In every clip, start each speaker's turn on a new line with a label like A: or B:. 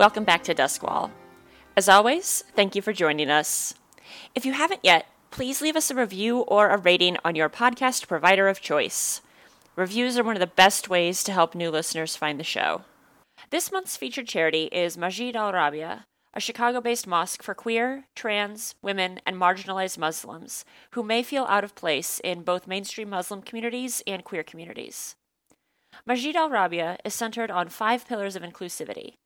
A: Welcome back to Duskwall. As always, thank you for joining us. If you haven't yet, please leave us a review or a rating on your podcast provider of choice. Reviews are one of the best ways to help new listeners find the show. This month's featured charity is Masjid al Rabia, a Chicago based mosque for queer, trans, women, and marginalized Muslims who may feel out of place in both mainstream Muslim communities and queer communities. Masjid al Rabia is centered on five pillars of inclusivity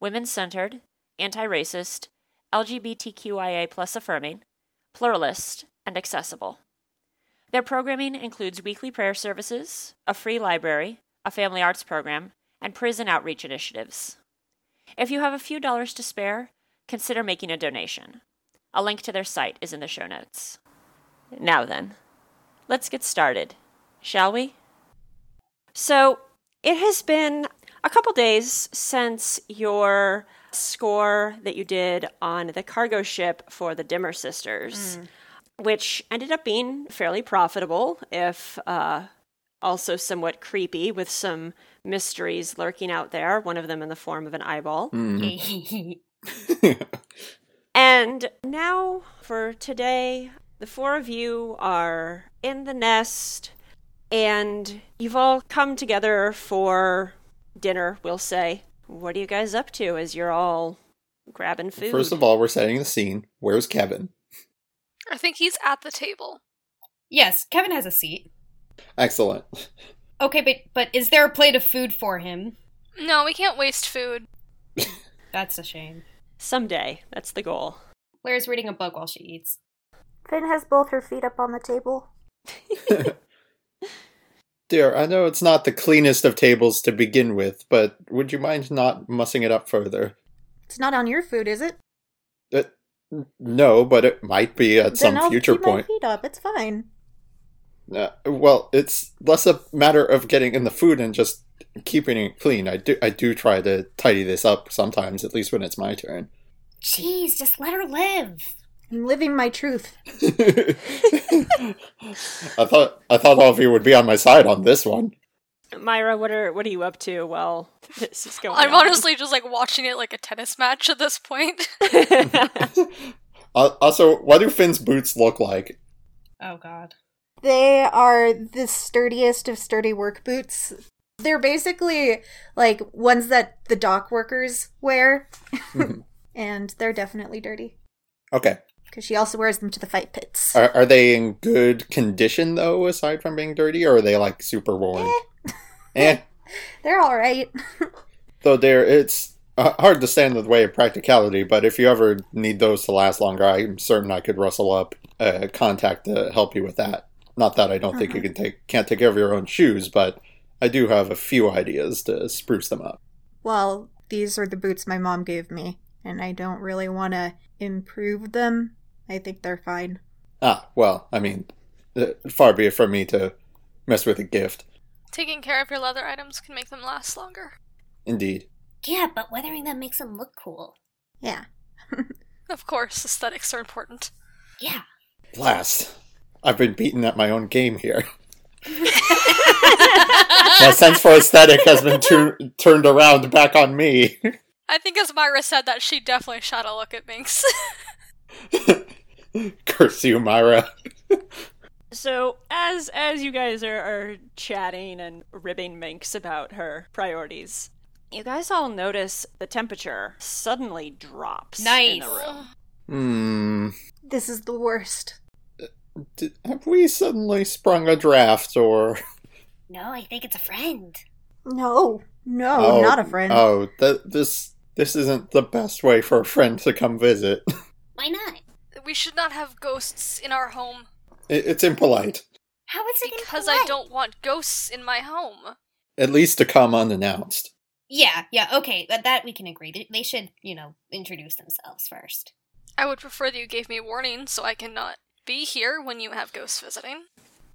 A: women centered, anti racist, LGBTQIA plus affirming, pluralist, and accessible. Their programming includes weekly prayer services, a free library, a family arts program, and prison outreach initiatives. If you have a few dollars to spare, consider making a donation. A link to their site is in the show notes. Now then, let's get started, shall we? So, it has been a couple days since your score that you did on the cargo ship for the Dimmer Sisters, which ended up being fairly profitable, if uh, also somewhat creepy, with some mysteries lurking out there, one of them in the form of an eyeball. And now for today, the four of you are in the nest and you've all come together for dinner, we'll say. What are you guys up to as you're all grabbing food?
B: First of all, we're setting the scene. Where's Kevin?
C: I think he's at the table.
D: Yes, Kevin has a seat.
B: Excellent.
D: Okay, but but is there a plate of food for him?
C: No, we can't waste food.
D: That's a shame.
A: Someday, that's the goal.
D: Claire's reading a book while she eats.
E: Finn has both her feet up on the table.
B: Dear, I know it's not the cleanest of tables to begin with, but would you mind not mussing it up further?
E: It's not on your food, is it?
B: Uh, no, but it might be at some
E: then I'll
B: future
E: keep my
B: point.
E: feet up. It's fine.
B: Uh, well, it's less a matter of getting in the food and just keeping it clean. I do, I do try to tidy this up sometimes, at least when it's my turn.
E: Jeez, just let her live. I'm living my truth.
B: I thought, I thought all of you would be on my side on this one.
A: Myra, what are what are you up to while this is going
C: I'm
A: on?
C: honestly just like watching it like a tennis match at this point.
B: Uh, also, what do Finn's boots look like?
D: Oh god.
E: They are the sturdiest of sturdy work boots. They're basically like ones that the dock workers wear.
B: Mhm.
E: and they're definitely dirty.
B: Okay.
E: Because she also wears them to the fight pits.
B: Are, are they in good condition though, aside from being dirty, or are they like super worn? eh.
E: They're alright.
B: Though there, it's uh, hard to stand in the way of practicality. But if you ever need those to last longer, I'm certain I could rustle up a contact to help you with that. Not that I don't think you can take can't take care of your own shoes, but I do have a few ideas to spruce them up.
E: well, these are the boots my mom gave me, and I don't really want to improve them. I think they're fine.
B: Ah, well, I mean, uh, far be it from me to mess with a gift.
C: Taking care of your leather items can make them last longer.
B: Indeed.
F: Yeah, but weathering them makes them look cool.
E: Yeah.
C: Of course, aesthetics are important.
F: Yeah.
B: Blast. I've been beaten at my own game here. My sense for aesthetic has been tu- turned around back on me.
C: I think as Myra said that, she definitely shot a look at Minx.
B: Curse you, Myra.
A: So as as you guys are, are chatting and ribbing Minx about her priorities, you guys all notice the temperature suddenly drops in
D: Nice.
A: the room.
B: Hmm.
E: This is the worst.
B: Did, have we suddenly sprung a draft, or
F: No, I think it's a friend.
E: No, no, not a friend.
B: Oh, th- this this isn't the best way for a friend to come visit.
F: Why not?
C: we should not have ghosts in our home
B: It, it's impolite,
F: How is it
C: because I don't want ghosts in my home.
B: at least to come unannounced.
D: Yeah, yeah, okay, that, that we can agree. They, they should, you know, introduce themselves first.
C: I would prefer that you gave me a warning so I cannot be here when you have ghosts visiting.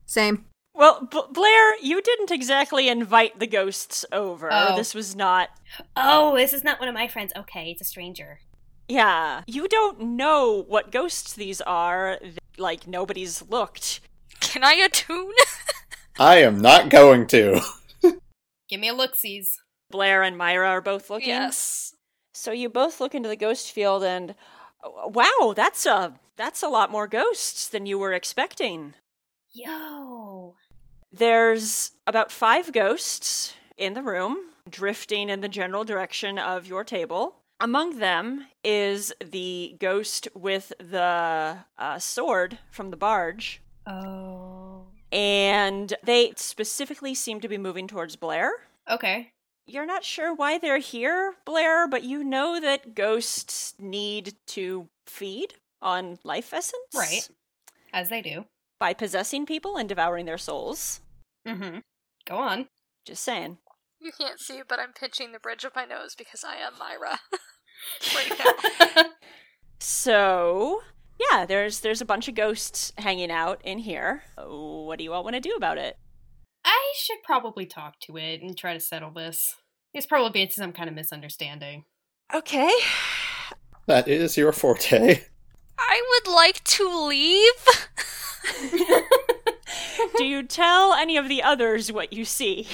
E: Same.
A: Well, B- Blair, you didn't exactly invite the ghosts over.
D: Oh.
A: This was not.
D: Oh, this is not one of my friends. Okay, it's a stranger.
A: Yeah, you don't know what ghosts these are. Like nobody's looked.
C: Can I attune?
B: I am not going to.
D: Give me a look-sees.
A: Blair and Myra are both looking.
C: yes.
A: So you both look into the ghost field and wow, that's a that's a lot more ghosts than you were expecting.
D: Yo.
A: There's about 5 ghosts in the room, drifting in the general direction of your table. Among them is the ghost with the uh, sword from the barge,
D: Oh.
A: and they specifically seem to be moving towards Blair.
D: Okay.
A: You're not sure why they're here, Blair, but you know that ghosts need to feed on life essence.
D: Right. As they do.
A: By possessing people and devouring their souls.
D: Mm-hmm. Go on.
A: Just saying.
C: You can't see, but I'm pinching the bridge of my nose because I am Myra. right now.
A: So, yeah, there's there's a bunch of ghosts hanging out in here. What do you all want to do about it?
D: I should probably talk to it and try to settle this. It's probably been some kind of misunderstanding.
A: Okay.
B: That is your forte.
C: I would like to leave.
A: do you tell any of the others what you see?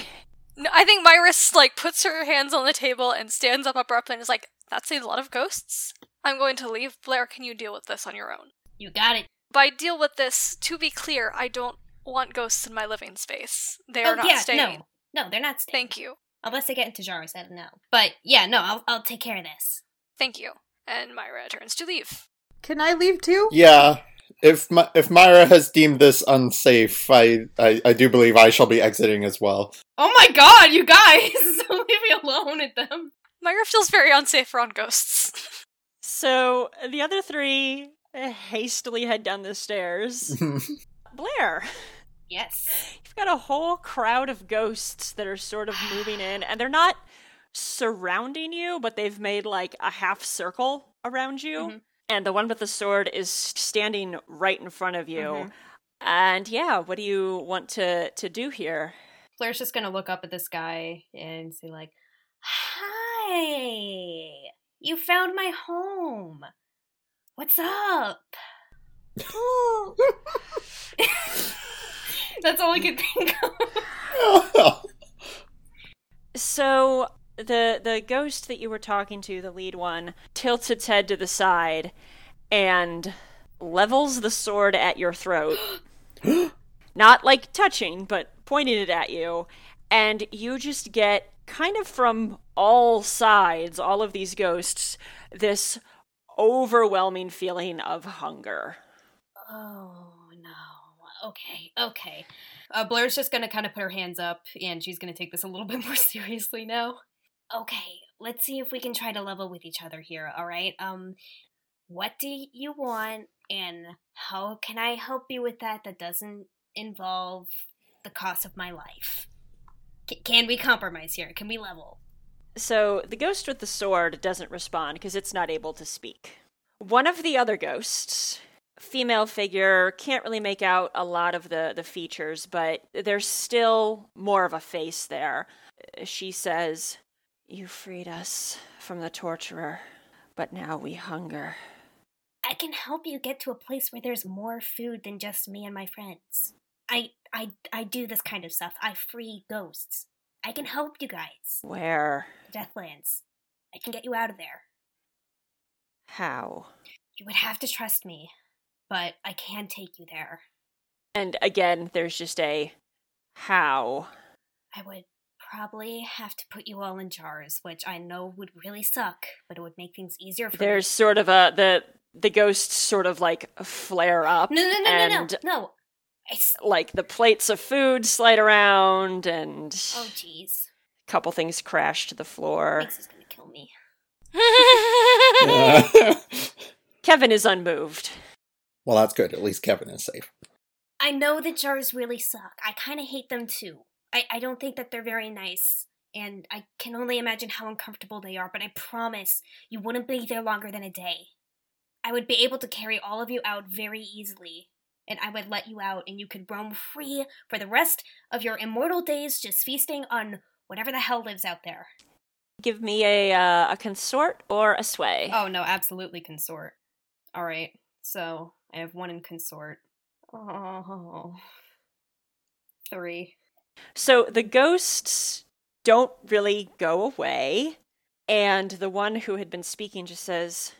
C: No, I think Myris like puts her hands on the table and stands up abruptly and is like, "That's a lot of ghosts. I'm going to leave. Blair, can you deal with this on your own?"
D: You got it.
C: By deal with this, to be clear, I don't want ghosts in my living space. They are
D: oh,
C: not
D: yeah,
C: staying.
D: no. No, they're not staying.
C: Thank you.
D: Unless they get into jars, I don't know. But yeah, no, I'll I'll take care of this.
C: Thank you. And Myra turns to leave.
E: Can I leave too?
B: Yeah. If My- if Myra has deemed this unsafe, I, I I do believe I shall be exiting as well.
D: Oh my god, you guys! Leave me alone at them.
C: Myra feels very unsafe around ghosts.
A: So the other three hastily head down the stairs. Blair,
D: Yes.
A: you've got a whole crowd of ghosts that are sort of moving in, and they're not surrounding you, but they've made like a half circle around you.
D: Mhm.
A: And the one with the sword is standing right in front of you.
D: Mhm.
A: And yeah, what do you want to to do here?
D: Blair's just gonna look up at this guy and say like, "Hi, you found my home. What's up?" That's all I could think of.
A: So the the ghost that you were talking to, the lead one, tilts its head to the side and levels the sword at your throat. Not like touching, but pointing it at you. And you just get kind of from all sides, all of these ghosts, this overwhelming feeling of hunger.
D: Oh no. Okay, okay. Uh, Blair's just gonna kind of put her hands up, and she's gonna take this a little bit more seriously now. Okay, let's see if we can try to level with each other here. All right. Um, what do you want, and how can I help you with that? That doesn't involve the cost of my life. C- can we compromise here? Can we level?
A: So the ghost with the sword doesn't respond because it's not able to speak. One of the other ghosts, female figure, can't really make out a lot of the, the features, but there's still more of a face there. She says, You freed us from the torturer, but now we hunger.
F: I can help you get to a place where there's more food than just me and my friends. I I I do this kind of stuff. I free ghosts. I can help you guys.
A: Where?
F: Deathlands. I can get you out of there.
A: How?
F: You would have to trust me, but I can take you there.
A: And again, there's just a how.
F: I would probably have to put you all in jars, which I know would really suck, but it would make things easier for
A: There's sort of a the the ghosts sort of like flare up.
F: No, no, no,
A: and
F: no, no, no. It's...
A: like the plates of food slide around and
F: oh, jeez.
A: a couple things crash to the floor.
F: This is gonna kill me.
A: Kevin is unmoved.
B: well, that's good. At least Kevin is safe.
F: I know the jars really suck. I kind of hate them too. I, I don't think that they're very nice, and I can only imagine how uncomfortable they are, but I promise you wouldn't be there longer than a day. I would be able to carry all of you out very easily, and I would let you out, and you could roam free for the rest of your immortal days, just feasting on whatever the hell lives out there.
A: Give me a uh, a consort or a sway.
D: Oh no, absolutely consort. All right, so I have one in consort. Oh, three.
A: So the ghosts don't really go away, And the one who had been speaking just says,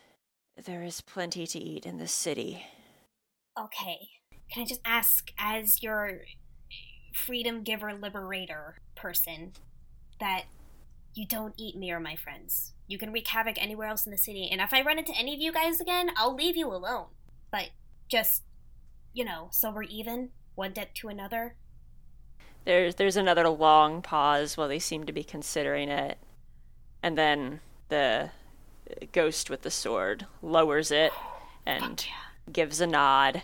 A: There is plenty to eat in this city.
F: Okay. Can I just ask, as your freedom giver liberator person, that you don't eat me or my friends? You can wreak havoc anywhere else in the city, and if I run into any of you guys again, I'll leave you alone. But just, you know, so we're even, one debt to another.
A: There's there's another long pause while they seem to be considering it, and then the ghost with the sword lowers it and gives a nod,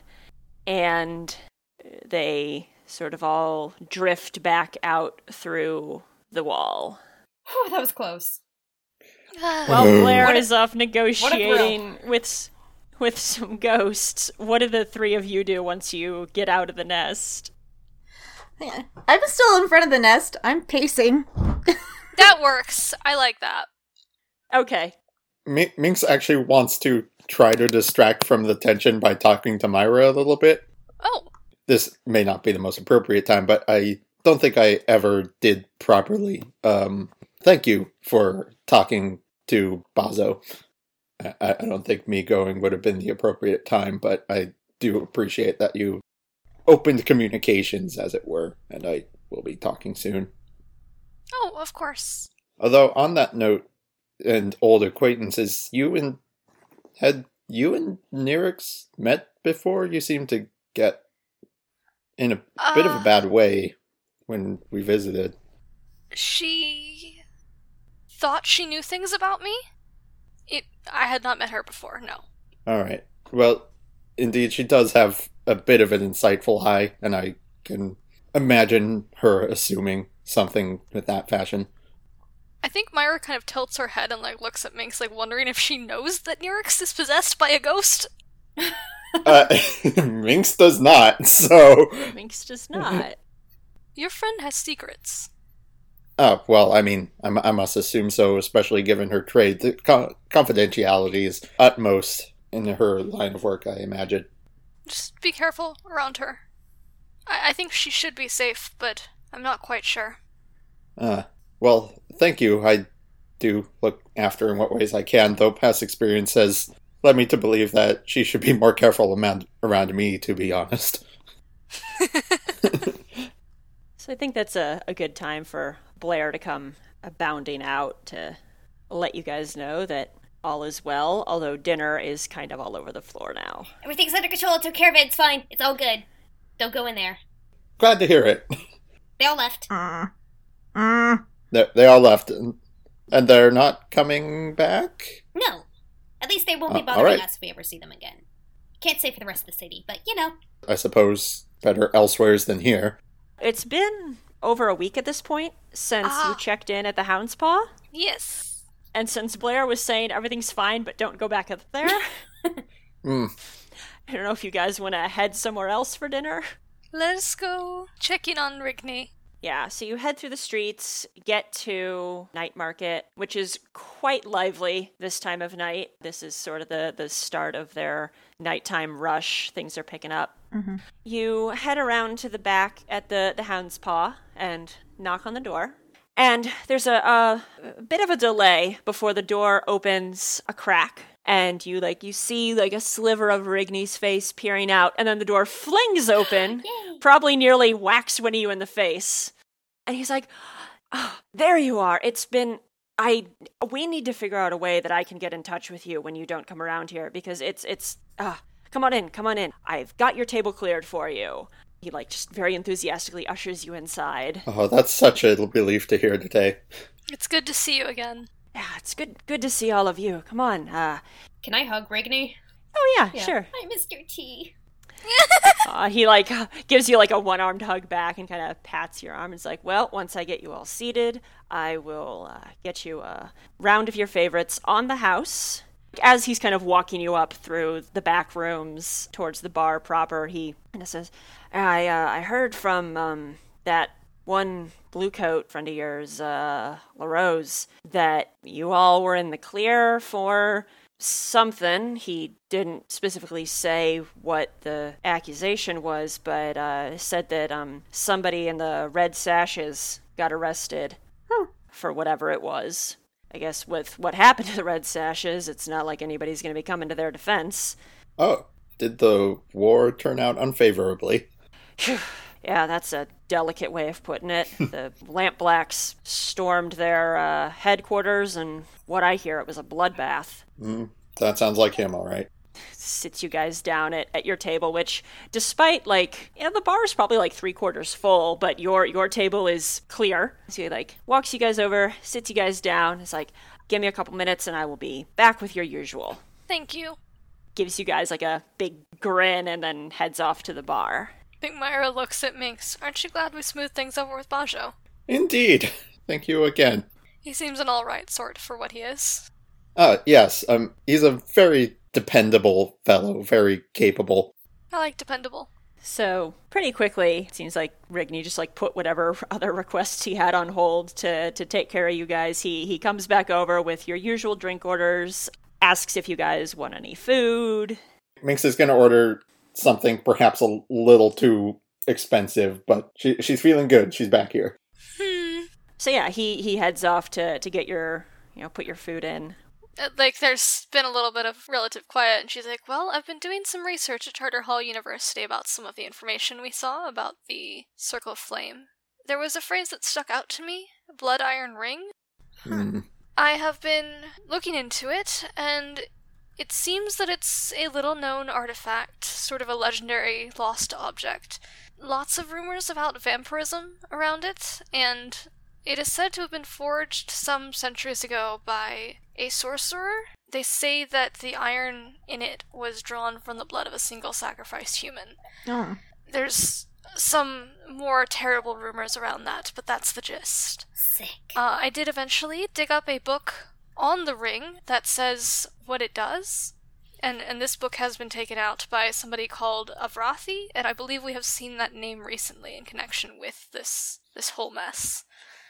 A: and they sort of all drift back out through the wall.
D: Whew, that was close.
B: well.
A: Blair is off negotiating with with some ghosts, what do the three of you do once you get out of the nest?
E: Yeah. I'm still in front of the nest. I'm pacing.
C: That works. I like that.
A: Okay.
B: Mi- Minx actually wants to try to distract from the tension by talking to Myra a little bit.
C: Oh,
B: This may not be the most appropriate time, but I don't think I ever did properly. Um, thank you for talking to Bazso. I, I don't think me going would have been the appropriate time, but I do appreciate that you opened communications, as it were, and I will be talking soon.
C: oh, of course.
B: Although on that note, and old acquaintances, you and had you and Nirix met before? You seem to get in a bit of a
C: Uh,
B: bad way when we visited.
C: She thought she knew things about me. It. I had not met her before. No.
B: All right. Well, indeed, she does have a bit of an insightful eye, and I can imagine her assuming something with that fashion.
C: I think Myra kind of tilts her head and like looks at Minx, like wondering if she knows that Nirix is possessed by a ghost.
B: Uh, Minx does not, so.
A: Minx does not.
C: Your friend has secrets.
B: Oh, well, I mean, I, I must assume so, especially given her trade. The co- confidentiality is utmost in her line of work, I imagine.
C: Just be careful around her. I, I think she should be safe, but I'm not quite sure.
B: Uh, well, thank you. I do look after in what ways I can, though past experience has led me to believe that she should be more careful around, around me, to be honest.
A: So I think that's a, a good time for Blair to come bounding out to let you guys know that all is well, although dinner is kind of all over the floor now.
F: Everything's under control. I took care of it. It's fine. It's all good. Don't go in there.
B: Glad to hear it.
F: They all left.
E: Mm. Mm.
B: they, they all left, and, and they're not coming back?
F: No. At least they won't be
B: Uh,
F: bothering us if we ever see them again. Can't say for the rest of the city, but you know.
B: I suppose better elsewheres than here.
A: It's been over a week at this point since you
C: Ah.
A: checked in at the Hound's Paw,
C: Yes.
A: And since Blair was saying everything's fine, but don't go back up there.
B: Hmm.
A: I don't know if you guys want to head somewhere else for dinner.
C: Let's go check in on Rigney.
A: Yeah, so you head through the streets, get to night market, which is quite lively this time of night. This is sort of the, the start of their nighttime rush. Things are picking up. You head around to the back at the, the Hound's Paw and knock on the door. And there's a, a, a bit of a delay before the door opens a crack. And you like you see like a sliver of Rigney's face peering out, and then the door flings open, probably nearly whacks Winnie you in the face. And he's like, oh, "There you are. It's been I we need to figure out a way that I can get in touch with you when you don't come around here because it's it's uh come on in, come on in. I've got your table cleared for you." He like just very enthusiastically ushers you inside.
B: Oh, that's such a relief to hear today.
C: It's good to see you again.
A: Yeah, it's good good to see all of you. Come on. Uh
D: Can I hug Rigney?
A: Oh yeah,
D: Yeah.
A: sure.
F: Hi, Mr. T.
A: Uh, he like gives you like a one-armed hug back and kind of pats your arm and is like, "Well, once I get you all seated, I will uh, get you a round of your favorites on the house." As he's kind of walking you up through the back rooms towards the bar proper, he kind of says, "I uh, I heard from um, that one blue coat friend of yours, uh, LaRose, that you all were in the clear for something. He didn't specifically say what the accusation was, but uh, said that um, somebody in the red sashes got arrested for whatever it was. I guess with what happened to the Red Sashes, it's not like anybody's going to be coming to their defense.
B: Oh, did the war turn out unfavorably?
A: yeah, that's a delicate way of putting it. the Lamp Blacks stormed their uh, headquarters, and what I hear, it was a bloodbath.
B: Mm, that sounds like him, all right.
A: Sits you guys down at, at your table, which, despite like, you know, the bar is probably like three quarters full, but your your table is clear. So he like walks you guys over, sits you guys down. It's like, give me a couple minutes, and I will be back with your usual.
C: Thank you.
A: Gives you guys like a big grin, and then heads off to the bar.
C: Big Myra looks at Minx. Aren't you glad we smoothed things over with Bazso?
B: Indeed. Thank you again.
C: He seems an alright sort for what he is.
B: Uh, yes, um, he's a very dependable fellow, very capable.
C: I like dependable.
A: So pretty quickly, it seems like Rigney just like put whatever other requests he had on hold to to take care of you guys. He he comes back over with your usual drink orders, asks if you guys want any food.
B: Minx is going to order something perhaps a little too expensive, but she she's feeling good. She's back here.
C: Hmm.
A: So yeah, he he heads off to to get your you know put your food in.
C: Uh, like there's been a little bit of relative quiet and she's like well i've been doing some research at charter hall university about some of the information we saw about the circle of flame. There was a phrase that stuck out to me blood iron ring.
B: Mm.
C: i have been looking into it and it seems that it's a little known artifact sort of a legendary lost object. Lots of rumors about vampirism around it and it is said to have been forged some centuries ago by a sorcerer. They say that the iron in it was drawn from the blood of a single sacrificed human.
E: Oh.
C: There's some more terrible rumors around that, but that's the gist.
F: Sick.
C: Uh, I did eventually dig up a book on the ring that says what it does. And, and this book has been taken out by somebody called Avrathi, and I believe we have seen that name recently in connection with this this whole mess.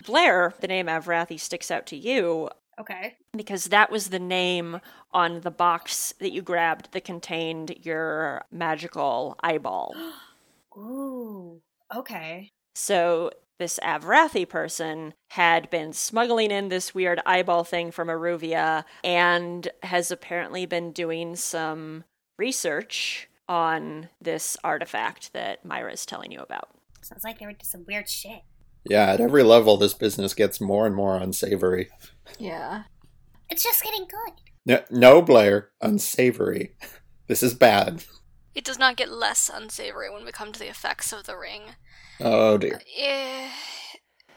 A: Blair, the name Avrathi sticks out to you
D: Okay.
A: because that was the name on the box that you grabbed that contained your magical eyeball.
D: Ooh. Okay.
A: So this Avrathi person had been smuggling in this weird eyeball thing from Aruvia and has apparently been doing some research on this artifact that Myra is telling you about.
F: Sounds like they were doing some weird shit.
B: Yeah, at every level, this business gets more and more unsavory.
E: Yeah.
F: It's just getting good.
B: No, no Blair, unsavory. This is bad.
C: It does not get less unsavory when we come to the effects of the ring.
B: Oh dear.
C: Eh,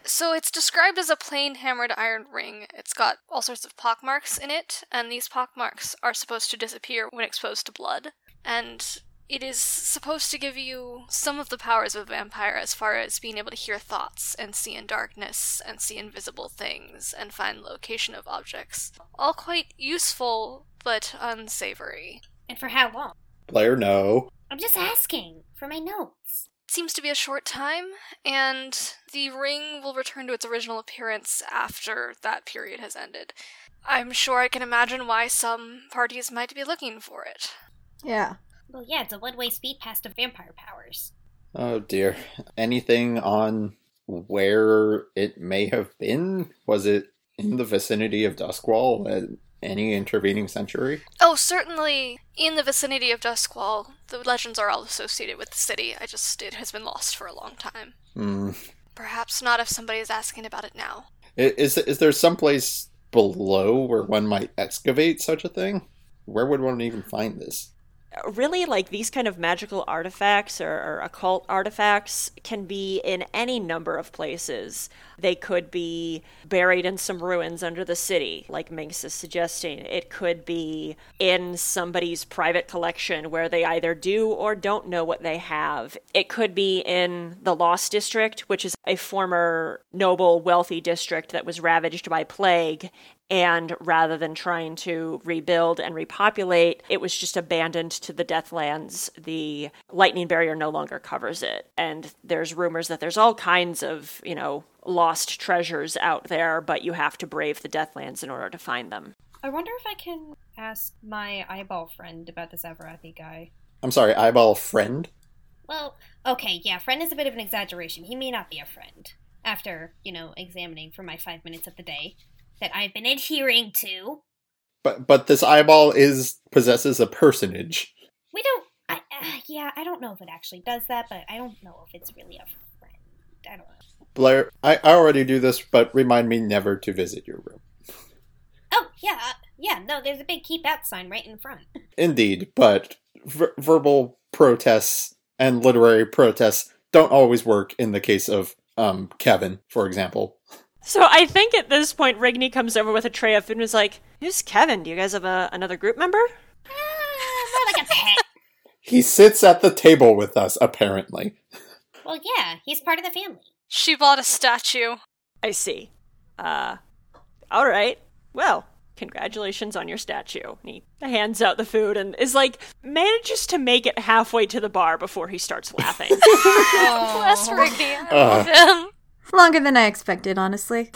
C: So it's described as a plain hammered iron ring. It's got all sorts of pockmarks in it, and these pockmarks are supposed to disappear when exposed to blood. And it is supposed to give you some of the powers of a vampire as far as being able to hear thoughts and see in darkness and see invisible things and find location of objects. All quite useful, but unsavory.
F: And for how long?
B: Blair, no.
F: I'm just asking for my notes.
C: seems to be a short time, and the ring will return to its original appearance after that period has ended. I'm sure I can imagine why some parties might be looking for it.
E: Yeah.
F: Well, yeah, it's a one-way speed pass to vampire powers.
B: Oh dear. Anything on where it may have been? Was it in the vicinity of Duskwall at any intervening century?
C: Oh, certainly in the vicinity of Duskwall, the legends are all associated with the city. I just, it has been lost for a long time.
B: Hmm.
C: Perhaps not if somebody is asking about it now.
B: Is is there someplace below where one might excavate such a thing? Where would one even find this?
A: Really like these kind of magical artifacts or, or occult artifacts can be in any number of places. They could be buried in some ruins under the city like minx is suggesting. It could be in somebody's private collection where they either do or don't know what they have. It could be in the lost district which is a former noble wealthy district that was ravaged by plague and rather than trying to rebuild and repopulate, it was just abandoned to the Deathlands. The lightning barrier no longer covers it. And there's rumors that there's all kinds of, you know, lost treasures out there, but you have to brave the Deathlands in order to find them.
D: I wonder if I can ask my eyeball friend about this Avrathi guy.
B: I'm sorry, eyeball friend?
F: Well, okay, yeah, friend is a bit of an exaggeration. He may not be a friend. After, you know, examining for my five minutes of the day. That I've been adhering to.
B: But but this eyeball is possesses a personage.
F: We don't. I, uh, yeah, I don't know if it actually does that, but I don't know if it's really a friend. I don't know.
B: Blair, I, I already do this, but remind me never to visit your room.
F: Oh yeah, uh, yeah. No, there's a big keep out sign right in front.
B: Indeed, but ver- verbal protests and literary protests don't always work in the case of um, Kevin, for example.
A: So I think at this point, Rigney comes over with a tray of food and is like, "Who's Kevin? Do you guys have a, another group member?"
F: Ah, more like a pet.
B: He sits at the table with us, apparently.
F: well, yeah, he's part of the family.
C: She bought a statue.
A: I see. Uh, all right. Well, congratulations on your statue. And he hands out the food and is like manages to make it halfway to the bar before he starts laughing.
C: Bless Ricky. I love him.
E: Longer than I expected, honestly.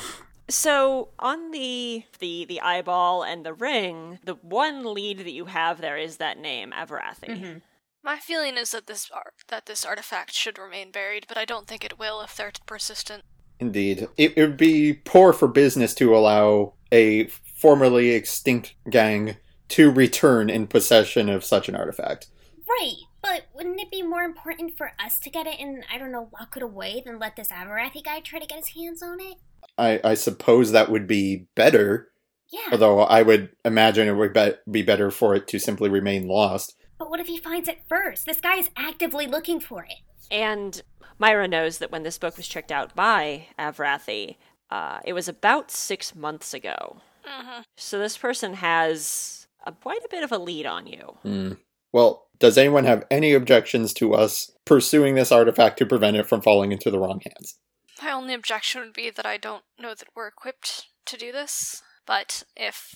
A: So on the the the eyeball and the ring, the one lead that you have there is that name, Avrathi. Mm-hmm.
C: My feeling is that this art that this artifact should remain buried, but I don't think it will if they're persistent.
B: Indeed. It, it would be poor for business to allow a formerly extinct gang to return in possession of such an artifact.
F: Right, but wouldn't it be more important for us to get it and, I don't know, lock it away than let this Avrathi guy try to get his hands on it?
B: I, I suppose that would be better,
F: Yeah,
B: although I would imagine it would be, be better for it to simply remain lost.
F: but what if he finds it first? This guy is actively looking for it.
A: And Myra knows that when this book was checked out by Avrathi, uh, it was about six months ago.
C: hmm
A: So this person has a, quite a bit of a lead on you.
B: Hmm. Well, does anyone have any objections to us pursuing this artifact to prevent it from falling into the wrong hands?
C: My only objection would be that I don't know that we're equipped to do this. But if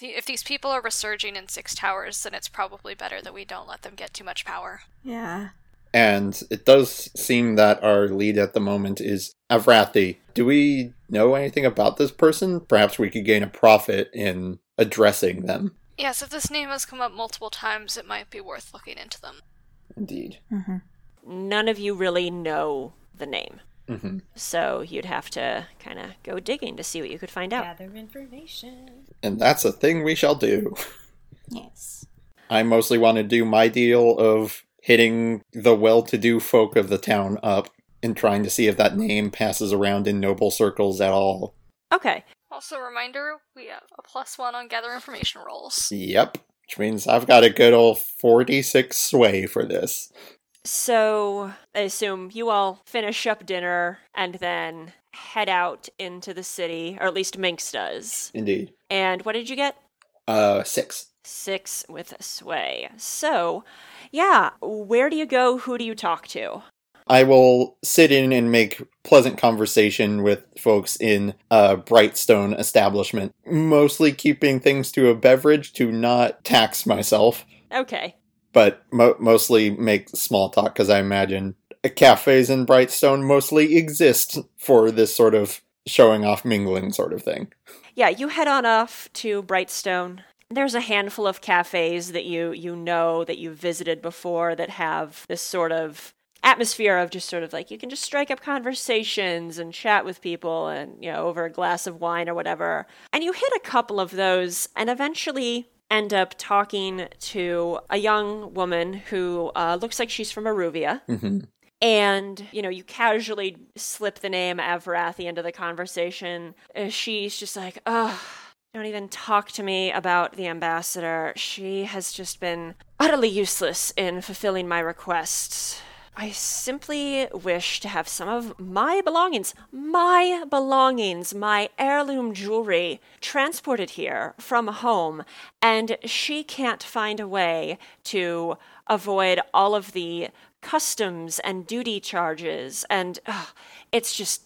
C: if these people are resurging in Six Towers, then it's probably better that we don't let them get too much power.
E: Yeah.
B: And it does seem that our lead at the moment is Avrathi. Do we know anything about this person? Perhaps we could gain a profit in addressing them.
C: Yes, if this name has come up multiple times, it might be worth looking into them.
B: Indeed.
E: hmm
A: None of you really know the name.
B: hmm
A: So you'd have to kind of go digging to see what you could find out.
D: Gather information.
B: And that's a thing we shall do.
E: Yes.
B: I mostly want to do my deal of hitting the well to do folk of the town up and trying to see if that name passes around in noble circles at all.
A: Okay.
C: Also, reminder we have a plus one on gather information rolls.
B: Yep. Which means I've got a good old 46 sway for this.
A: So I assume you all finish up dinner and then head out into the city, or at least Minx does.
B: Indeed.
A: And what did you get?
B: Uh, six.
A: Six with a sway. So, yeah, where do you go? Who do you talk to?
B: I will sit in and make pleasant conversation with folks in a Brightstone establishment, mostly keeping things to a beverage to not tax myself,
A: Okay.
B: but mo- mostly make small talk because I imagine cafes in Brightstone mostly exist for this sort of showing off mingling sort of thing.
A: Yeah, you head on off to Brightstone. There's a handful of cafes that you you know that you've visited before that have this sort of atmosphere of just sort of like you can just strike up conversations and chat with people and you know over a glass of wine or whatever. And you hit a couple of those and eventually end up talking to a young woman who uh, looks like she's from Aruvia.
B: hmm
A: And, you know, you casually slip the name Avrathi into the conversation. Uh, She's just like, ugh, don't even talk to me about the ambassador. She has just been utterly useless in fulfilling my requests. I simply wish to have some of my belongings, my belongings, my heirloom jewelry transported here from home, and she can't find a way to avoid all of the customs and duty charges, and it's just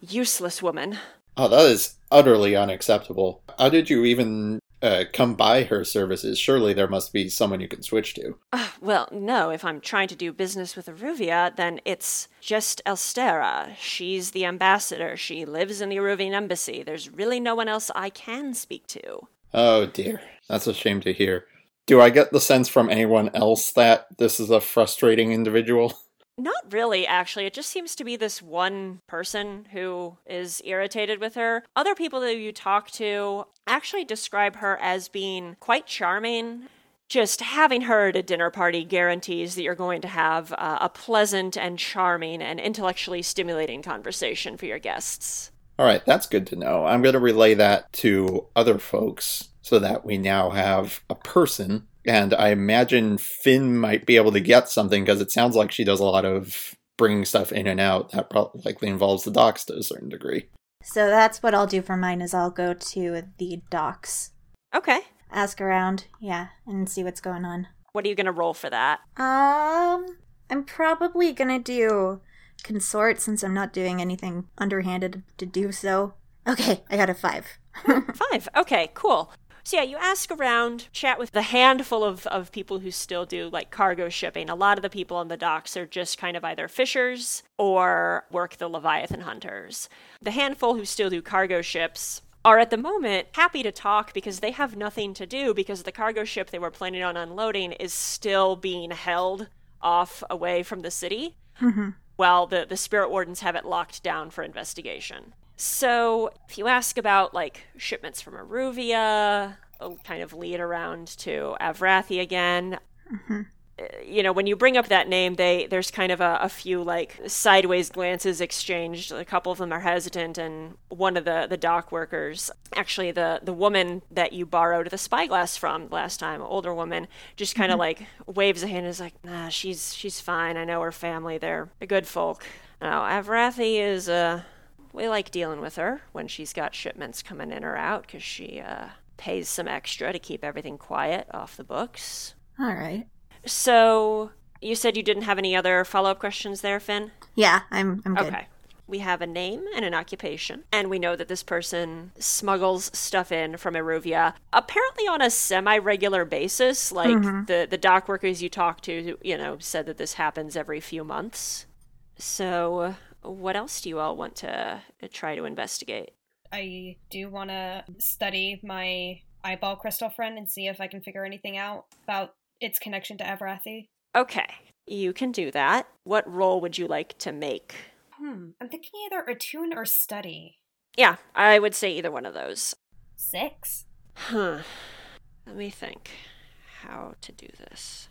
A: useless woman.
B: Oh, that is utterly unacceptable. How did you even uh, come by her services? Surely there must be someone you can switch to.
A: Uh, well, no, if I'm trying to do business with Aruvia, then it's just Elstera. She's the ambassador. She lives in the Aruvian embassy. There's really no one else I can speak to.
B: Oh dear, that's a shame to hear. Do I get the sense from anyone else that this is a frustrating individual?
A: Not really, actually. It just seems to be this one person who is irritated with her. Other people that you talk to actually describe her as being quite charming. Just having her at a dinner party guarantees that you're going to have uh, a pleasant and charming and intellectually stimulating conversation for your guests.
B: All right, that's good to know. I'm going to relay that to other folks so that we now have a person and I imagine Finn might be able to get something because it sounds like she does a lot of bringing stuff in and out. That probably likely involves the docks to a certain degree.
E: So that's what I'll do for mine is I'll go to the docks.
A: Okay.
E: Ask around, yeah, and see what's going on.
A: What are you going to roll for that?
E: Um, I'm probably gonna do consort since I'm not doing anything underhanded to do so. Okay, I got a five.
A: Five. Okay, cool. So yeah, you ask around, chat with the handful of, of people who still do like cargo shipping. A lot of the people on the docks are just kind of either fishers or work the Leviathan hunters. The handful who still do cargo ships are at the moment happy to talk because they have nothing to do because the cargo ship they were planning on unloading is still being held off away from the city mm-hmm. while the, the spirit wardens have it locked down for investigation. So if you ask about like shipments from Aruvia, it'll kind of lead around to Avrathi again. Uh, You know, when you bring up that name, they there's kind of a, a few like sideways glances exchanged. A couple of them are hesitant, and one of the the dock workers, actually the the woman that you borrowed the spyglass from last time, older woman, just kind of like waves a hand and is like, "Nah, she's she's fine. I know her family. They're they're good folk." Now Avrathi is uh we like dealing with her when she's got shipments coming in or out because she uh, pays some extra to keep everything quiet off the books.
E: All right.
A: So you said you didn't have any other follow up questions there, Finn?
E: Yeah, I'm I'm good.
A: Okay. We have a name and an occupation, and we know that this person smuggles stuff in from Aruvia, apparently on a semi-regular basis. Like the the dock workers you talked to, you know, said that this happens every few months. So, what else do you all want to uh, try to investigate?
D: I do want to study my eyeball crystal friend and see if I can figure anything out about its connection to Avrathi.
A: Okay, you can do that. What role would you like to make?
D: Hmm. I'm thinking either attune or study.
A: Yeah, I would say either one of those.
D: Six.
A: Huh. Let me think how to do this.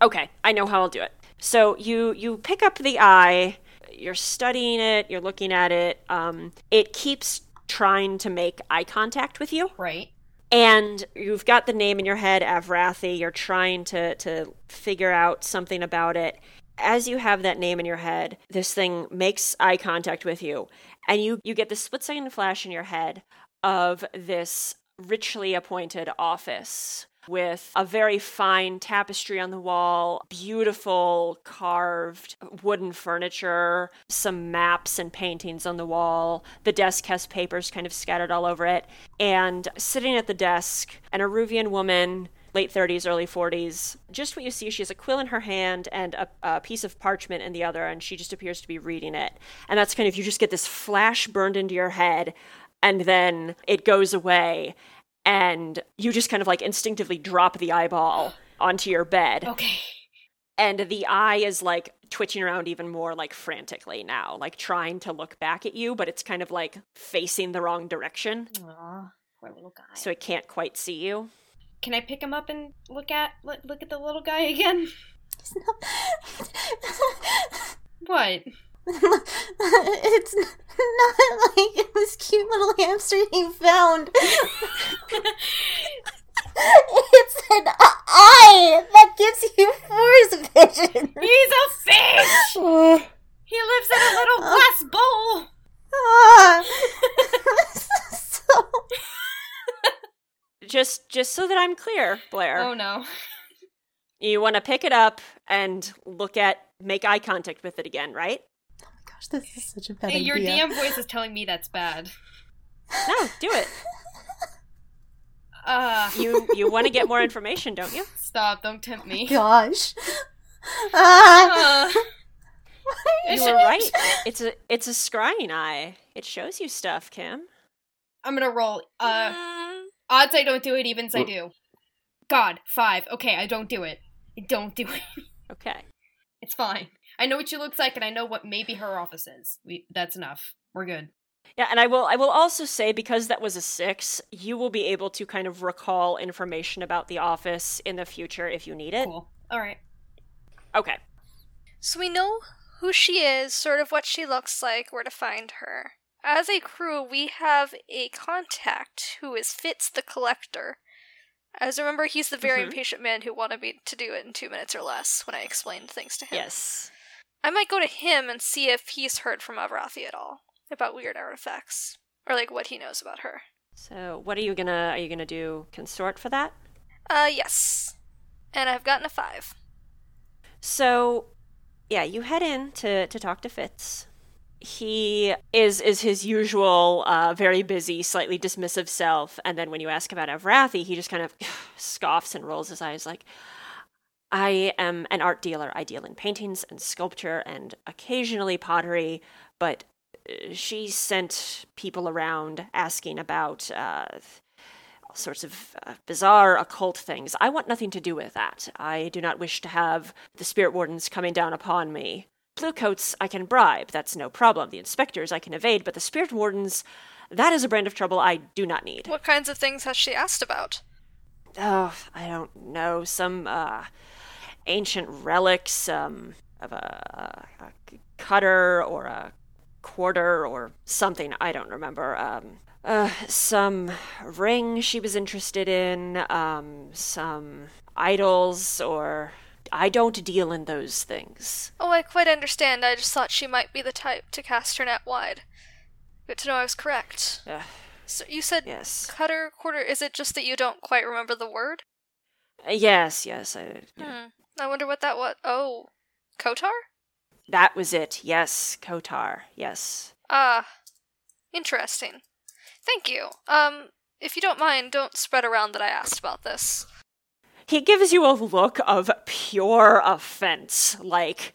A: Okay, I know how I'll do it. So you you pick up the eye, you're studying it, you're looking at it. Um, it keeps trying to make eye contact with you,
D: Right.
A: and you've got the name in your head, Avrathi. You're trying to to figure out something about it. As you have that name in your head, this thing makes eye contact with you, and you you get this split second flash in your head of this richly appointed office with a very fine tapestry on the wall, beautiful carved wooden furniture, some maps and paintings on the wall. The desk has papers kind of scattered all over it. And sitting at the desk, an Aruvian woman, late 30s, early 40s. Just what you see, she has a quill in her hand and a, a piece of parchment in the other, and she just appears to be reading it. And that's kind of, you just get this flash burned into your head, and then it goes away and you just kind of like instinctively drop the eyeball onto your bed
D: Okay.
A: and the eye is like twitching around even more like frantically now like trying to look back at you but it's kind of like facing the wrong direction
D: Aw, poor little guy.
A: so it can't quite see you
D: Can I pick him up and look at look, look at the little guy again? What?
E: It's not like this cute little hamster you found. it's an eye that gives you force vision.
D: He's a fish. He lives in a little glass bowl.
E: Ah. so,
A: just just so that i'm clear blair
D: Oh no.
A: you want to pick it up and look at make eye contact with it again right
E: gosh, this is such a bad
D: Hey, your
E: idea.
D: DM voice is telling me that's bad.
A: no do it
D: Uh,
A: you you want to get more information don't you
D: stop! Don't tempt me.
E: Gosh. Ah.
D: Uh,
A: you were right it's a it's a scrying eye it shows you stuff kim
D: I'm gonna roll. Uh, odds I don't do it. Evens I do. God, five. Okay, I don't do it. I don't do it.
A: okay
D: It's fine. I know what she looks like, and I know what maybe her office is. We that's enough. We're good.
A: Yeah, and I will I will also say because that was a 6, you will be able to kind of recall information about the office in the future if you need it.
D: Cool. All right.
A: Okay.
C: So we know who she is, sort of what she looks like, where to find her. As a crew, we have a contact who is Fitz the Collector. As I remember, he's the very
A: Mhm.
C: impatient man who wanted me to do it in two minutes or less when I explained things to him.
A: Yes.
C: I might go to him and see if he's heard from Avrathi at all about weird artifacts, or like what he knows about her.
A: So, what are you to are you to do consort for that?
C: Uh, yes. And I've gotten a five.
A: So, yeah, you head in to, to talk to Fitz. He is is his usual, uh, very busy, slightly dismissive self. And then when you ask about Avrathi, he just kind of scoffs and rolls his eyes, like, "I am an art dealer. I deal in paintings and sculpture and occasionally pottery, but uh, she sent people around asking about." Uh, all sorts of uh, bizarre occult things. I want nothing to do with that. I do not wish to have the spirit wardens coming down upon me. Bluecoats I can bribe, that's no problem. The inspectors I can evade, but the spirit wardens, that is a brand of trouble I do not need.
C: What kinds of things has she asked about?
A: Oh, I don't know. Some uh, ancient relics um, of a, a cutter or a quarter or something. I don't remember. Um, uh, some ring she was interested in. Um, some idols or. I don't deal in those things.
C: Oh, I quite understand. I just thought she might be the type to cast her net wide. Good to know I was correct.
A: Uh,
C: So you said
A: yes.
C: cutter quarter. Is it just that you don't quite remember the word?
A: Uh, yes, yes. I,
C: Hmm. I wonder what that was. Oh, Kotar?
A: That was it. Yes, Kotar. Yes.
C: Ah, interesting. Thank you. Um, if you don't mind, don't spread around that I asked about this.
A: He gives you a look of pure offense, like,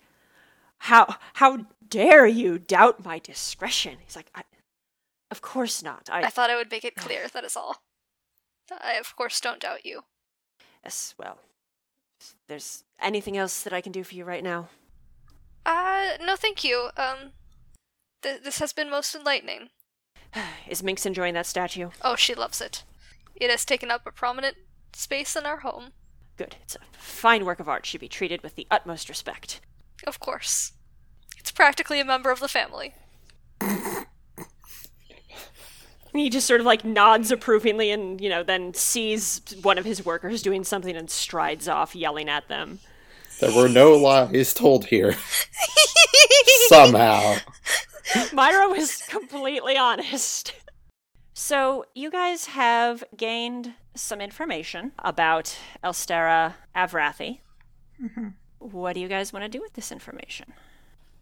A: how how dare you doubt my discretion? He's like, I, of course not. I,
C: I thought I would make it clear. That is all. I, of course, don't doubt you.
A: yes, well, there's anything else that I can do for you right now?
C: Uh, no, thank you. Um, th- this has been most enlightening.
A: Is Minx enjoying that statue?
C: Oh, she loves it. It has taken up a prominent space in our home.
A: Good. It's a fine work of art. Should be treated with the utmost respect.
C: Of course. It's practically a member of the family.
A: He just sort of like nods approvingly and, you know, then sees one of his workers doing something and strides off, yelling at them.
B: There were no lies told here. Somehow.
A: Myra was completely honest. So, you guys have gained some information about Elstera Avrathi.
E: Mhm.
A: What do you guys want to do with this information?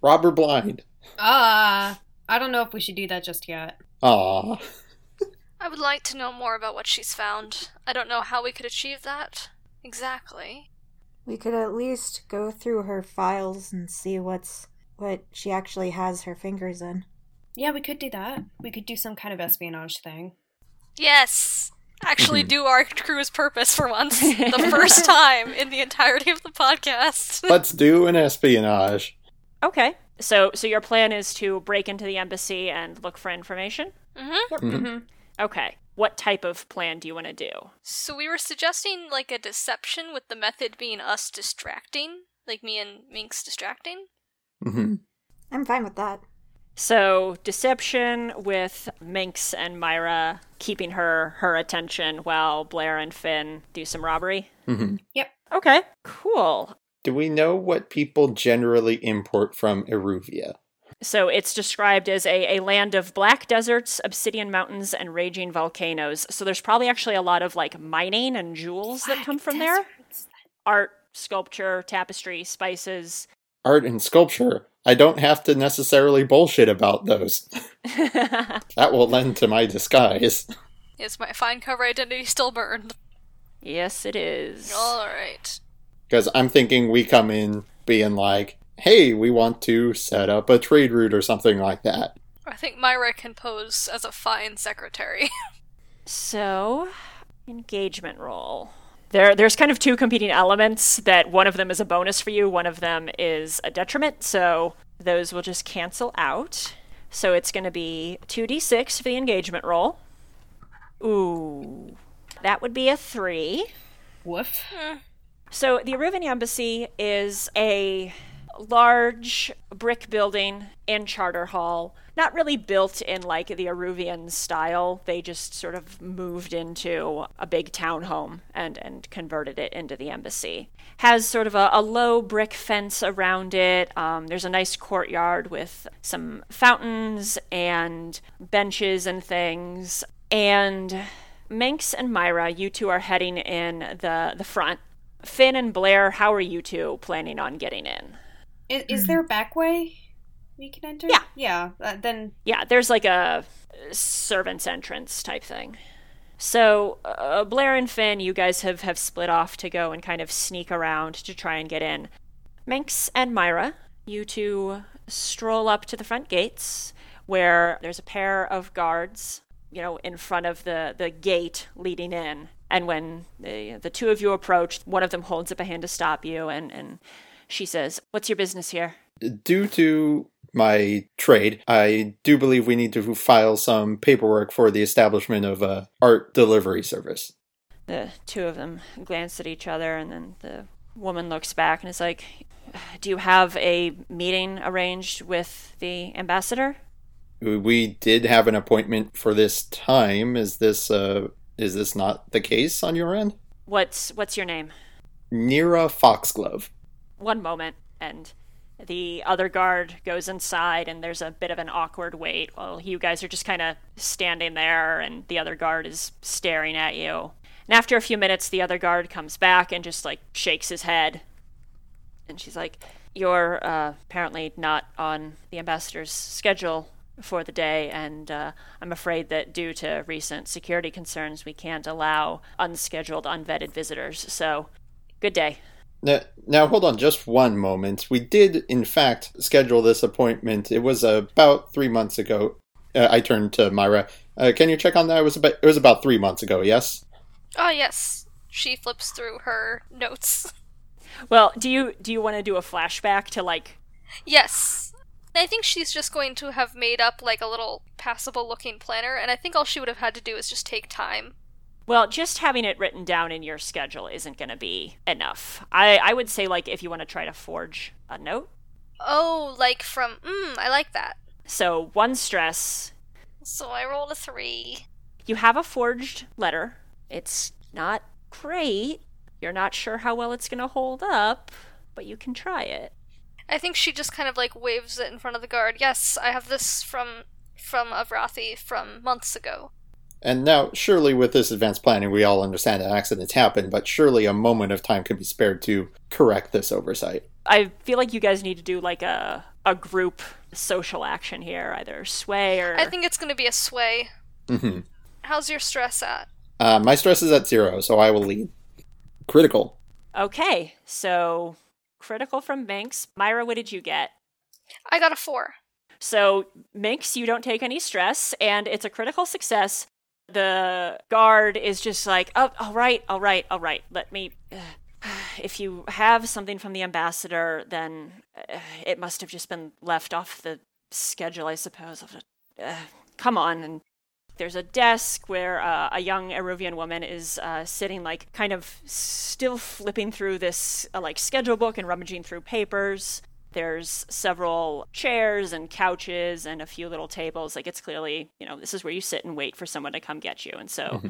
B: Robber blind.
D: Uh, I don't know if we should do that just yet.
B: Aw.
C: I would like to know more about what she's found. I don't know how we could achieve that. Exactly.
E: We could at least go through her files and see what's what she actually has her fingers in.
D: Yeah, we could do that. We could do some kind of espionage thing.
C: Yes! Actually, do our crew's purpose for once. the first time in the entirety of the podcast.
B: Let's do an espionage.
A: Okay. So, so your plan is to break into the embassy and look for information?
C: hmm
D: Mm-hmm.
A: Okay. What type of plan do you want to do?
C: So we were suggesting like a deception with the method being us distracting, like me and Minx distracting.
B: hmm
E: I'm fine with that.
A: So, deception with Minx and Myra keeping her her attention while Blair and Finn do some robbery.
B: hmm Yep.
A: Okay, cool.
B: Do we know what people generally import from Aruvia?
A: So it's described as a, a land of black deserts, obsidian mountains, and raging volcanoes. So there's probably actually a lot of like mining and jewels that come from there. Art, sculpture, tapestry, spices.
B: Art and sculpture. I don't have to necessarily bullshit about those. That will lend to my disguise.
C: Is my fine cover identity still burned?
A: yes, it is.
C: Alright.
B: Because I'm thinking we come in being like, hey, we want to set up a trade route or something like that.
C: I think Myra can pose as a fine secretary.
A: So, engagement roll. there there's kind of two competing elements that one of them is a bonus for you, one of them is a detriment. So those will just cancel out. So it's going to be 2d6 for the engagement roll. Ooh. That would be a 3.
D: Woof. Hmm.
A: So the Aruvian Embassy is a large brick building in Charter Hall. Not really built in like the Aruvian style. They just sort of moved into a big townhome and, and converted it into the embassy. Has sort of a, a low brick fence around it. Um, there's a nice courtyard with some fountains and benches and things. And Minx and Myra, you two are heading in the, the front. Finn and Blair, how are you two planning on getting in?
D: Is, is there a back way we can enter?
A: Yeah.
D: Yeah. Uh, then
A: Yeah, there's like a servant's entrance type thing. So, uh, Blair and Finn, you guys have, have split off to go and kind of sneak around to try and get in. Minx and Myra, you two stroll up to the front gates where there's a pair of guards, you know, in front of the, the gate leading in. And when the, the two of you approach, one of them holds up a hand to stop you and, and she says, What's your business here?
B: Due to my trade, I do believe we need to file some paperwork for the establishment of a art delivery service.
A: The two of them glance at each other, and then the woman looks back and is like, Do you have a meeting arranged with the ambassador?
B: We did have an appointment for this time. Is this uh is this not the case on your end?
A: What's what's your name?
B: Nira Foxglove.
A: One moment, and the other guard goes inside, and there's a bit of an awkward wait while you guys are just kind of standing there, and the other guard is staring at you. And after a few minutes, the other guard comes back and just like shakes his head, and she's like, "You're uh, apparently not on the ambassador's schedule." For the day, and uh, I'm afraid that due to recent security concerns, we can't allow unscheduled, unvetted visitors. So, good day.
B: Now, now, hold on just one moment. We did, in fact, schedule this appointment. It was about three months ago. Uh, I turned to Myra. Uh, can you check on that? It was about it was about three months ago. Yes.
C: Oh, yes. She flips through her notes.
A: Well, do you do you want to do a flashback to like
C: Yes. I think she's just going to have made up like a little passable looking planner, and I think all she would have had to do is just take time.
A: Well, just having it written down in your schedule isn't going to be enough. I, I would say, like, if you want to try to forge a note.
C: Oh, like from. Mmm, I like that.
A: So, one stress.
C: So I rolled a three.
A: You have a forged letter. It's not great. You're not sure how well it's going to hold up, but you can try it.
C: I think she just kind of like waves it in front of the guard. Yes, I have this from from Avrathi from months ago.
B: And now, surely, with this advanced planning, we all understand that accidents happen, but surely a moment of time can be spared to correct this oversight.
A: I feel like you guys need to do like a a group social action here, either sway or.
C: I think it's going to be a sway.
B: hmm
C: How's your stress at?
B: Uh, my stress is at zero, so I will lead. Critical.
A: Okay, so critical from Minx. Myra, what did you get?
C: I got a four.
A: So, Minx, you don't take any stress, and it's a critical success. The guard is just like, oh, all right, all right, all right. Let me. if you have something from the ambassador, then uh, it must have just been left off the schedule, I suppose. Uh, come on, and there's a desk where uh, a young Aruvian woman is uh, sitting, like, kind of still flipping through this, uh, like, schedule book and rummaging through papers. There's several chairs and couches and a few little tables. Like, it's clearly, you know, this is where you sit and wait for someone to come get you. And so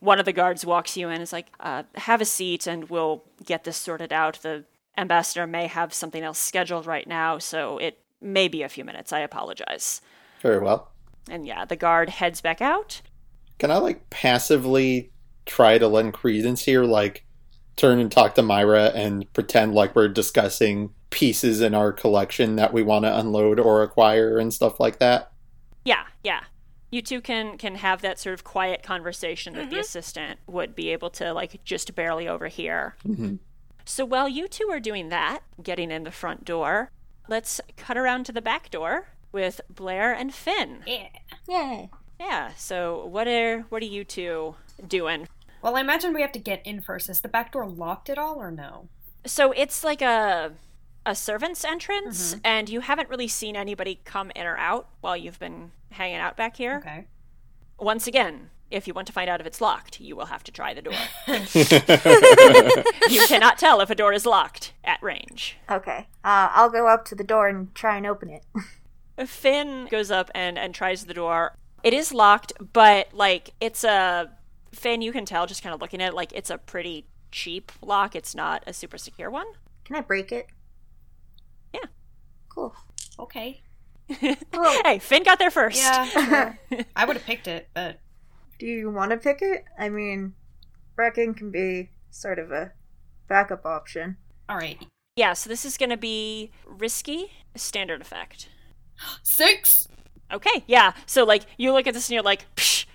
A: one of the guards walks you in and is like, uh, have a seat and we'll get this sorted out. The ambassador may have something else scheduled right now, so it may be a few minutes. I apologize.
B: Very well.
A: And yeah, the guard heads back out.
B: Can I like passively try to lend credence here? Like turn and talk to Myra and pretend like we're discussing pieces in our collection that we want to unload or acquire and stuff like that.
A: Yeah, yeah. You two can can have that sort of quiet conversation that the assistant would be able to like just barely overhear.
B: hmm
A: So while you two are doing that, getting in the front door, let's cut around to the back door with Blair and Finn.
D: Yeah.
E: Yay.
A: Yeah. So what are what are you two doing?
D: Well, I imagine we have to get in first. Is the back door locked at all or no?
A: So it's like a a servant's entrance,
D: Mhm.
A: and you haven't really seen anybody come in or out while you've been hanging out back here.
D: Okay.
A: Once again, if you want to find out if it's locked, you will have to try the door. you cannot tell if a door is locked at range.
E: Okay. Uh, I'll go up to the door and try and open it.
A: Finn goes up and, and tries the door. It is locked, but like it's a Finn, you can tell just kind of looking at it, like it's a pretty cheap lock. It's not a super secure one.
E: Can I break it?
A: Yeah.
E: Cool.
D: Okay.
E: Well,
A: Hey, Finn got there first.
D: Yeah, sure. I would have picked it, but
E: do you want to pick it? I mean, breaking can be sort of a backup option.
D: all right.
A: Yeah, so this is going to be risky standard effect.
D: Six.
A: Okay, yeah. So like you look at this and you're like, Psh,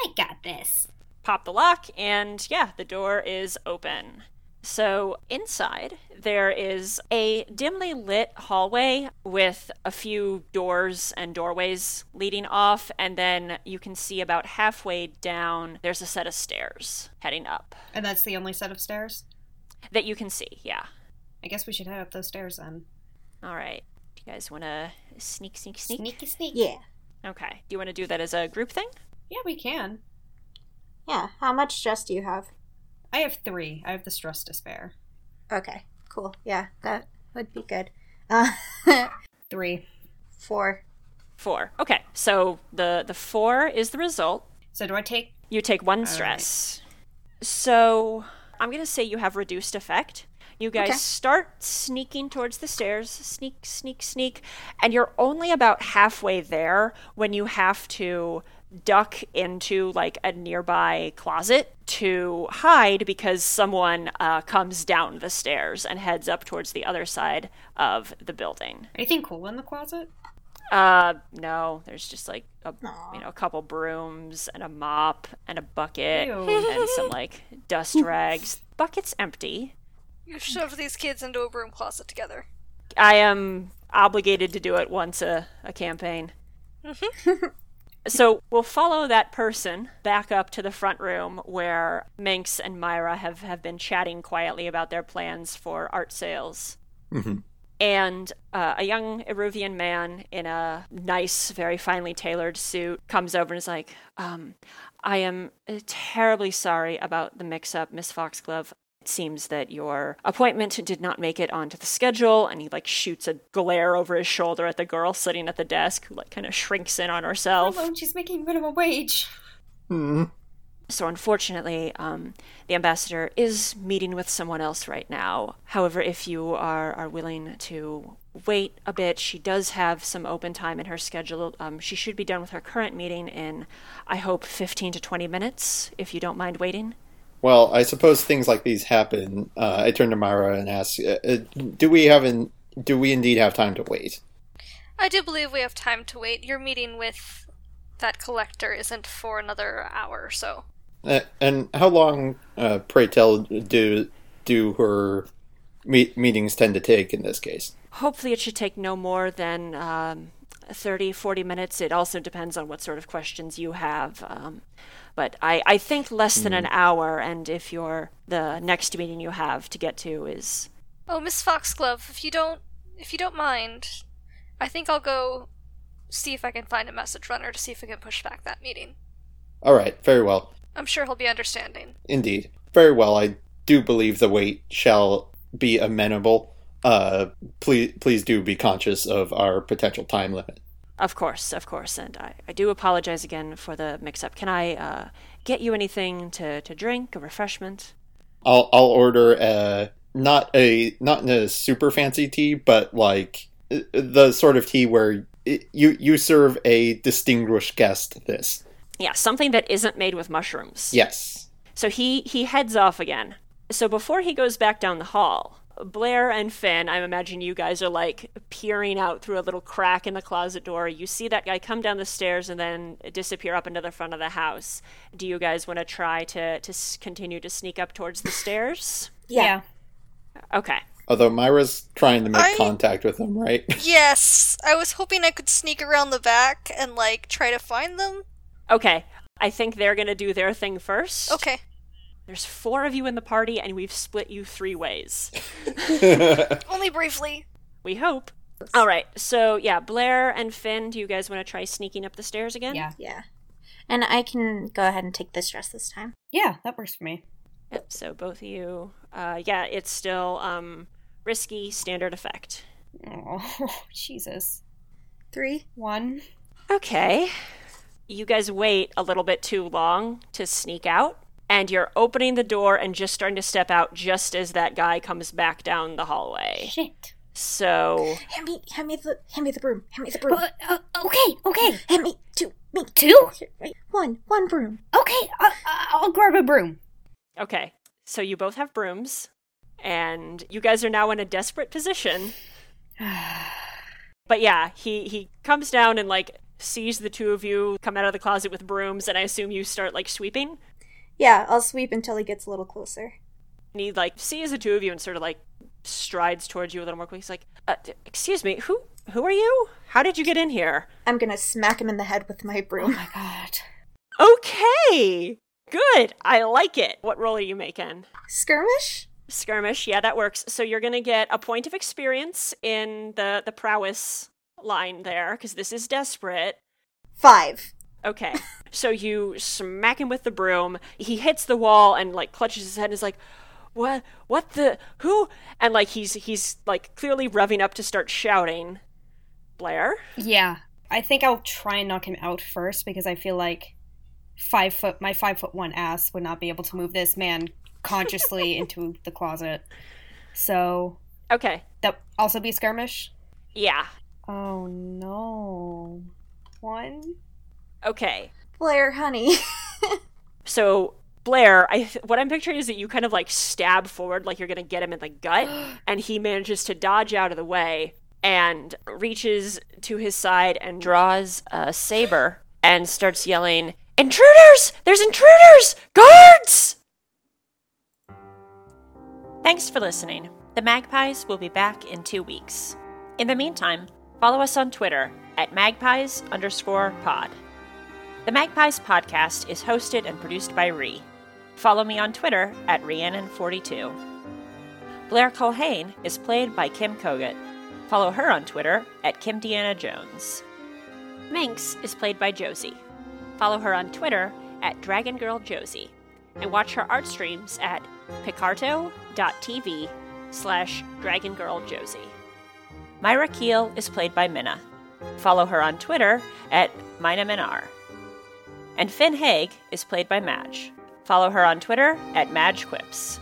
F: I got this.
A: pop the lock, and yeah, the door is open. So inside, there is a dimly lit hallway with a few doors and doorways leading off, and then you can see about halfway down, there's a set of stairs heading up
D: And that's the only set of stairs?
A: that you can see. Yeah.
D: I guess we should head up those stairs then.
A: All right. Do you guys want to sneak, sneak, sneak?
F: Sneaky sneak.
E: Yeah.
A: Okay. Do you want to do that as a group thing?
D: Yeah, we can.
E: Yeah. How much stress do you have?
D: I have three. I have the stress to spare.
E: Okay. Cool. Yeah, that would be good. Uh,
D: Three.
E: four.
A: Four. Okay. So the the four is the result.
D: So do I take
A: You take one
D: right.
A: stress. So I'm gonna say you have reduced effect. You guys
E: Okay.
A: start sneaking towards the stairs, sneak, sneak, sneak, and you're only about halfway there when you have to duck into like a nearby closet to hide because someone uh, comes down the stairs and heads up towards the other side of the building.
D: anything cool in the closet?
A: Uh, no, there's just like a
E: Aw.
A: you know a couple brooms and a mop and a bucket
D: Ew.
A: and some like dust rags. Bucket's empty.
C: You shove these kids into a broom closet together.
A: I am obligated to do it once a, a campaign. so we'll follow that person back up to the front room where Minx and Myra have, have been chatting quietly about their plans for art sales.
B: Mhm.
A: And uh, a young Aruvian man in a nice, very finely tailored suit comes over and is like, um, I am uh, terribly sorry about the mix up, Miss Foxglove. It seems that your appointment did not make it onto the schedule, and he like shoots a glare over his shoulder at the girl sitting at the desk, who like kind of shrinks in on herself.
D: Alone, she's making minimum wage.
B: Hmm.
A: So unfortunately, um, the ambassador is meeting with someone else right now. However, if you are are willing to wait a bit, she does have some open time in her schedule. Um, she should be done with her current meeting in, I hope, fifteen to twenty minutes. If you don't mind waiting.
B: Well, I suppose things like these happen. Uh, I turn to Myra and ask, uh, uh, "Do we have an, Do we indeed have time to wait?"
C: I do believe we have time to wait. Your meeting with that collector isn't for another hour or so.
B: Uh, and how long, uh, pray tell, do do her meet, meetings tend to take in this case?
A: Hopefully, it should take no more than um, 30, 40 minutes. It also depends on what sort of questions you have. Um, but I, I think less than an hour, and if you're the next meeting you have to get to is.
C: Oh, Miss Foxglove, if you don't if you don't mind, I think I'll go see if I can find a message runner to see if we can push back that meeting.
B: All right, very well,
C: I'm sure he'll be understanding.
B: indeed, very well. I do believe the wait shall be amenable. Uh, please, please do be conscious of our potential time limit.
A: Of course, of course, and I, I do apologize again for the mix up. Can I uh, get you anything to, to drink, a refreshment?
B: I'll I'll order a not a not in a super fancy tea, but like uh, the sort of tea where it, you you serve a distinguished guest this.
A: Yeah, something that isn't made with mushrooms.
B: Yes.
A: So he he heads off again. So before he goes back down the hall, Blair and Finn, I imagine you guys are like peering out through a little crack in the closet door. You see that guy come down the stairs and then disappear up into the front of the house. Do you guys want to try to to continue to sneak up towards the stairs?
E: Yeah.
A: Okay.
B: Although Myra's trying to make
C: I-
B: contact with him, right?
C: Yes, I was hoping I could sneak around the back and like try to find them.
A: Okay. I think they're going to do their thing first.
C: Okay.
A: There's four of you in the party, and we've split you three ways.
C: Only briefly.
A: We hope. All right, so yeah, Blair and Finn, do you guys want to try sneaking up the stairs again?
D: Yeah.
E: Yeah. And I can go ahead and take this dress this time.
D: Yeah, that works for me.
A: Yep, so both of you. Uh, yeah, it's still um, risky standard effect.
D: Oh, Jesus.
E: Three.
D: One.
A: Okay. You guys wait a little bit too long to sneak out, and you're opening the door and just starting to step out just as that guy comes back down the hallway.
F: Shit.
A: So,
E: Hand me, hand me the, hand me the broom. Hand me the broom.
F: Uh, uh, okay, okay.
E: Hand me two, me
F: Two?
E: One, one broom.
F: Okay, uh, uh,
D: I'll grab a broom.
A: okay. So you both have brooms, and you guys are now in a desperate position. But yeah, he he comes down and like sees the two of you come out of the closet with brooms, and I assume you start like sweeping.
E: Yeah, I'll sweep until he gets a little closer.
A: And he like sees the two of you and sort of like strides towards you a little more quickly. He's like, uh, d- "Excuse me, who who are you? How did you get in here?"
E: I'm gonna smack him in the head with my broom.
D: Oh my god.
A: Okay, good. I like it. What roll are you making?
E: Skirmish?
A: Skirmish. Yeah, that works. So you're gonna get a point of experience in the the prowess line there because this is desperate.
E: Five.
A: Okay. so you smack him with the broom. He hits the wall and like clutches his head and is like, "What? What the? Who?" And like he's he's like clearly revving up to start shouting. Blair.
D: Yeah. I think I'll try and knock him out first because I feel like five foot my five foot one ass would not be able to move this man consciously into the closet. So
A: Okay.
D: that also be skirmish.
A: Yeah.
D: Oh no. One.
A: Okay.
E: Blair, honey.
A: So Blair, I th- what I'm picturing is that you kind of like stab forward, like you're gonna get him in the gut, and he manages to dodge out of the way and reaches to his side and draws a saber and starts yelling, "Intruders! There's intruders! Guards!" Thanks for listening. The Magpies will be back in two weeks. In the meantime, follow us on Twitter at magpies underscore pod. The Magpies podcast is hosted and produced by Ree. Follow me on Twitter at Rhiannon42. Blair Culhane is played by Kim Kogut. Follow her on Twitter at Kim Deanna Jones. Minx is played by Josie. Follow her on Twitter at Dragon Girl Josie. And watch her art streams at picarto.tv slash Dragon Girl Josie. Myra Keel is played by Minna. Follow her on Twitter at Mina Minar. And Finn Haig is played by Madge. Follow her on Twitter at MadgeQuips.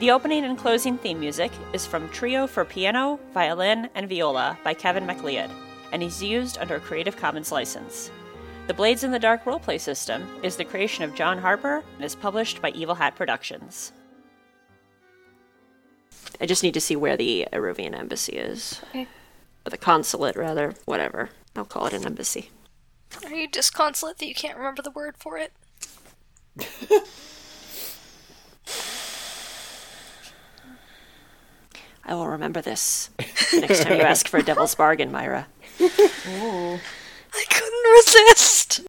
A: The opening and closing theme music is from Trio for Piano, Violin, and Viola by Kevin MacLeod, and is used under a Creative Commons license. The Blades in the Dark roleplay system is the creation of John Harper and is published by Evil Hat Productions. I just need to see where the Aruvian embassy is.
D: Okay.
A: Or the consulate, rather. Whatever. I'll call it an embassy.
C: Are you disconsolate that you can't remember the word for it?
A: I will remember this next time you ask for a devil's bargain, Myra.
D: Ooh.
C: I couldn't resist.